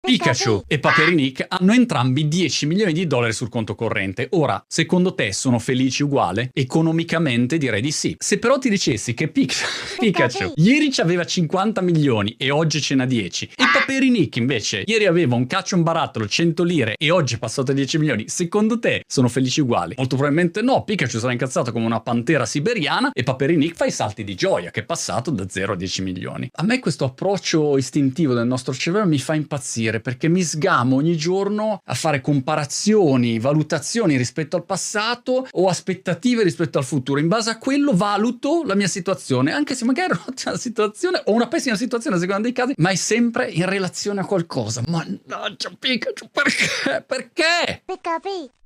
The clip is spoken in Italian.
Pikachu e Paperinik hanno entrambi 10 milioni di dollari sul conto corrente. Ora, secondo te sono felici uguale? Economicamente direi di sì. Se però ti dicessi che Pik- Pikachu ieri ci aveva 50 milioni e oggi ce n'ha 10 e Paperinik invece ieri aveva un caccio un barattolo 100 lire e oggi è passato a 10 milioni, secondo te sono felici uguali? Molto probabilmente no, Pikachu sarà incazzato come una pantera siberiana e Paperinik fa i salti di gioia che è passato da 0 a 10 milioni. A me questo approccio istintivo del nostro cervello mi fa impazzire perché mi sgamo ogni giorno a fare comparazioni, valutazioni rispetto al passato o aspettative rispetto al futuro. In base a quello valuto la mia situazione, anche se magari è un'ottima situazione o una pessima situazione a seconda dei casi, ma è sempre in relazione a qualcosa. Mannaggia Pikachu, perché? Perché? Pikachu.